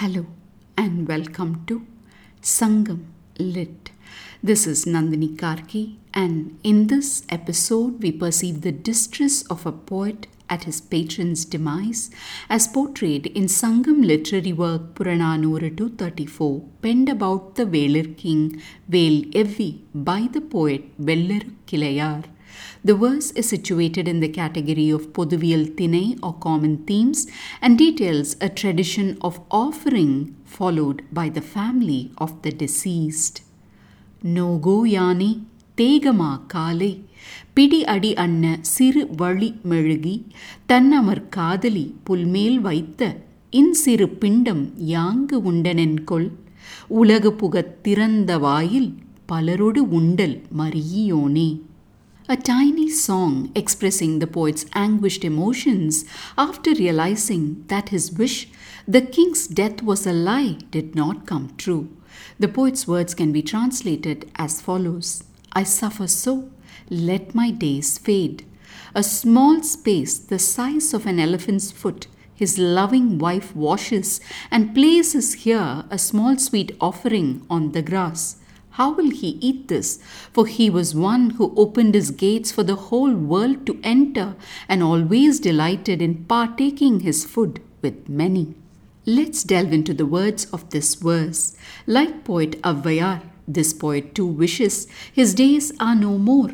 Hello and welcome to Sangam Lit. This is Nandini Karki, and in this episode, we perceive the distress of a poet at his patron's demise, as portrayed in Sangam literary work Puranaanooru 234, penned about the Velir king Vel Evvi by the poet Vellaru Kilayar. The verse is situated in the category of Poduviyal Tinai or common themes and details a tradition of offering followed by the family of the deceased. நோகோ யானை தேகமா காலை பிடி அடி அண்ண சிறு வழி மெழுகி தன்னமர் காதலி புல்மேல் வைத்த இன்சிறு பிண்டம் யாங்கு உண்டனென்கொள் உலகு புகத் திறந்த வாயில் பலரொடு உண்டல் மரியோனே A tiny song expressing the poet's anguished emotions after realizing that his wish, the king's death was a lie, did not come true. The poet's words can be translated as follows I suffer so, let my days fade. A small space the size of an elephant's foot his loving wife washes and places here a small sweet offering on the grass. How will he eat this? For he was one who opened his gates for the whole world to enter and always delighted in partaking his food with many. Let's delve into the words of this verse. Like poet Avvayar, this poet too wishes his days are no more,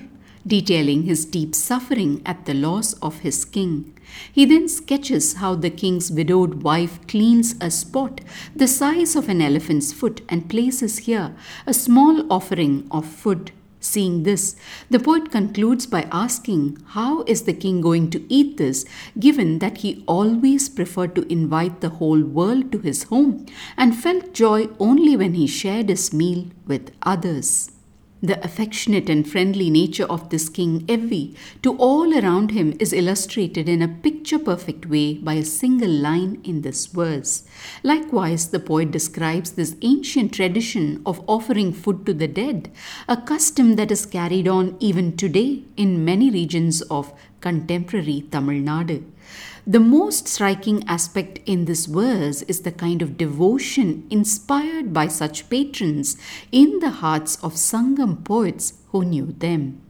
detailing his deep suffering at the loss of his king. He then sketches how the king's widowed wife cleans a spot the size of an elephant's foot and places here a small offering of food. Seeing this, the poet concludes by asking how is the king going to eat this, given that he always preferred to invite the whole world to his home and felt joy only when he shared his meal with others. The affectionate and friendly nature of this King Evvi to all around him is illustrated in a picture perfect way by a single line in this verse. Likewise, the poet describes this ancient tradition of offering food to the dead, a custom that is carried on even today in many regions of contemporary Tamil Nadu. The most striking aspect in this verse is the kind of devotion inspired by such patrons in the hearts of Sangam poets who knew them.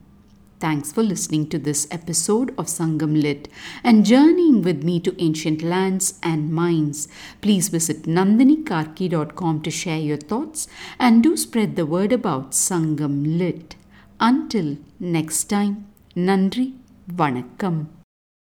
Thanks for listening to this episode of Sangam Lit and journeying with me to ancient lands and minds. Please visit nandinikarki.com to share your thoughts and do spread the word about Sangam Lit. Until next time, Nandri Vanakkam.